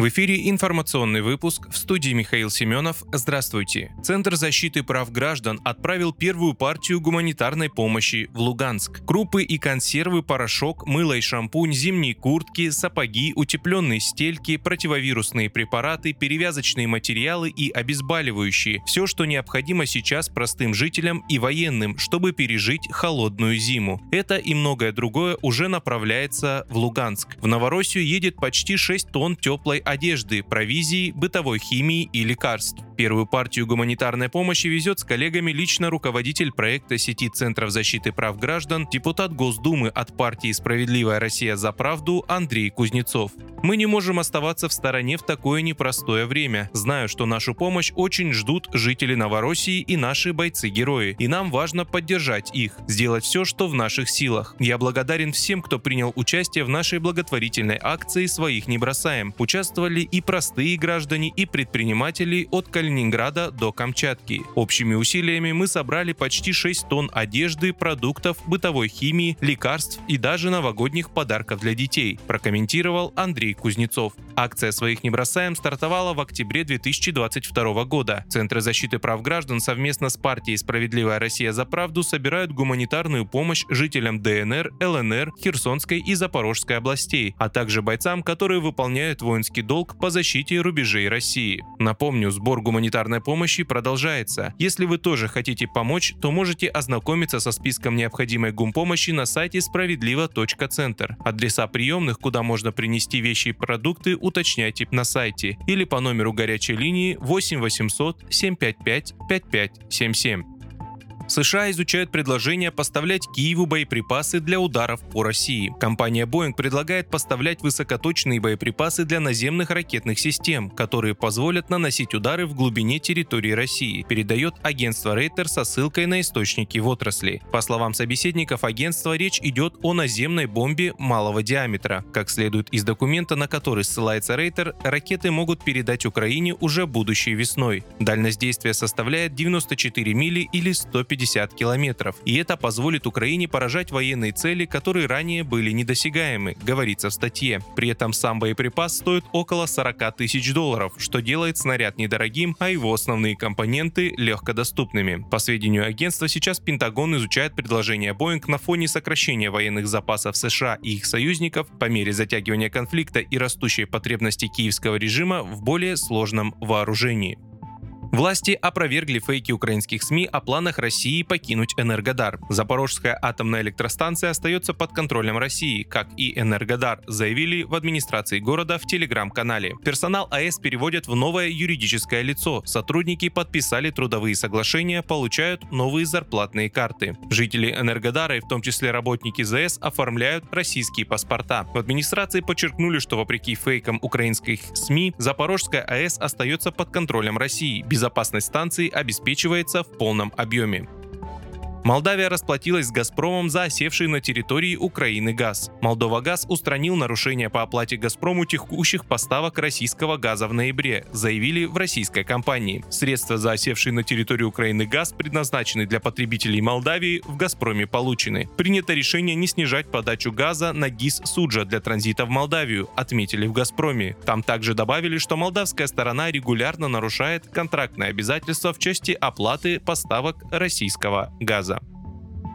В эфире информационный выпуск в студии Михаил Семенов. Здравствуйте. Центр защиты прав граждан отправил первую партию гуманитарной помощи в Луганск. Крупы и консервы, порошок, мыло и шампунь, зимние куртки, сапоги, утепленные стельки, противовирусные препараты, перевязочные материалы и обезболивающие. Все, что необходимо сейчас простым жителям и военным, чтобы пережить холодную зиму. Это и многое другое уже направляется в Луганск. В Новороссию едет почти 6 тонн теплой одежды, провизии, бытовой химии и лекарств. Первую партию гуманитарной помощи везет с коллегами лично руководитель проекта сети Центров защиты прав граждан, депутат Госдумы от партии «Справедливая Россия за правду» Андрей Кузнецов. Мы не можем оставаться в стороне в такое непростое время. Знаю, что нашу помощь очень ждут жители Новороссии и наши бойцы-герои, и нам важно поддержать их, сделать все, что в наших силах. Я благодарен всем, кто принял участие в нашей благотворительной акции «Своих не бросаем». Участвовали и простые граждане, и предприниматели от Калининграда до Камчатки. Общими усилиями мы собрали почти 6 тонн одежды, продуктов, бытовой химии, лекарств и даже новогодних подарков для детей, прокомментировал Андрей Кузнецов. Акция «Своих не бросаем» стартовала в октябре 2022 года. Центры защиты прав граждан совместно с партией «Справедливая Россия за правду» собирают гуманитарную помощь жителям ДНР, ЛНР, Херсонской и Запорожской областей, а также бойцам, которые выполняют воинский долг по защите рубежей России. Напомню, сбор гуманитарной помощи продолжается. Если вы тоже хотите помочь, то можете ознакомиться со списком необходимой гумпомощи на сайте справедливо.центр. Адреса приемных, куда можно принести вещи и продукты, уточняйте на сайте или по номеру горячей линии 8 800 755 5577. США изучают предложение поставлять Киеву боеприпасы для ударов по России. Компания Boeing предлагает поставлять высокоточные боеприпасы для наземных ракетных систем, которые позволят наносить удары в глубине территории России, передает агентство Рейтер со ссылкой на источники в отрасли. По словам собеседников агентства, речь идет о наземной бомбе малого диаметра. Как следует из документа, на который ссылается Рейтер, ракеты могут передать Украине уже будущей весной. Дальность действия составляет 94 мили или 150 150 километров. И это позволит Украине поражать военные цели, которые ранее были недосягаемы, говорится в статье. При этом сам боеприпас стоит около 40 тысяч долларов, что делает снаряд недорогим, а его основные компоненты легкодоступными. По сведению агентства, сейчас Пентагон изучает предложение Boeing на фоне сокращения военных запасов США и их союзников по мере затягивания конфликта и растущей потребности киевского режима в более сложном вооружении. Власти опровергли фейки украинских СМИ о планах России покинуть Энергодар. Запорожская атомная электростанция остается под контролем России, как и Энергодар, заявили в администрации города в телеграм-канале. Персонал АЭС переводят в новое юридическое лицо. Сотрудники подписали трудовые соглашения, получают новые зарплатные карты. Жители Энергодара и в том числе работники ЗС оформляют российские паспорта. В администрации подчеркнули, что вопреки фейкам украинских СМИ, Запорожская АЭС остается под контролем России без безопасность станции обеспечивается в полном объеме. Молдавия расплатилась с «Газпромом» за осевший на территории Украины газ. Молдова Газ устранил нарушения по оплате «Газпрому» текущих поставок российского газа в ноябре, заявили в российской компании. Средства за осевший на территории Украины газ предназначены для потребителей Молдавии в «Газпроме» получены. Принято решение не снижать подачу газа на ГИС Суджа для транзита в Молдавию, отметили в «Газпроме». Там также добавили, что молдавская сторона регулярно нарушает контрактные обязательства в части оплаты поставок российского газа.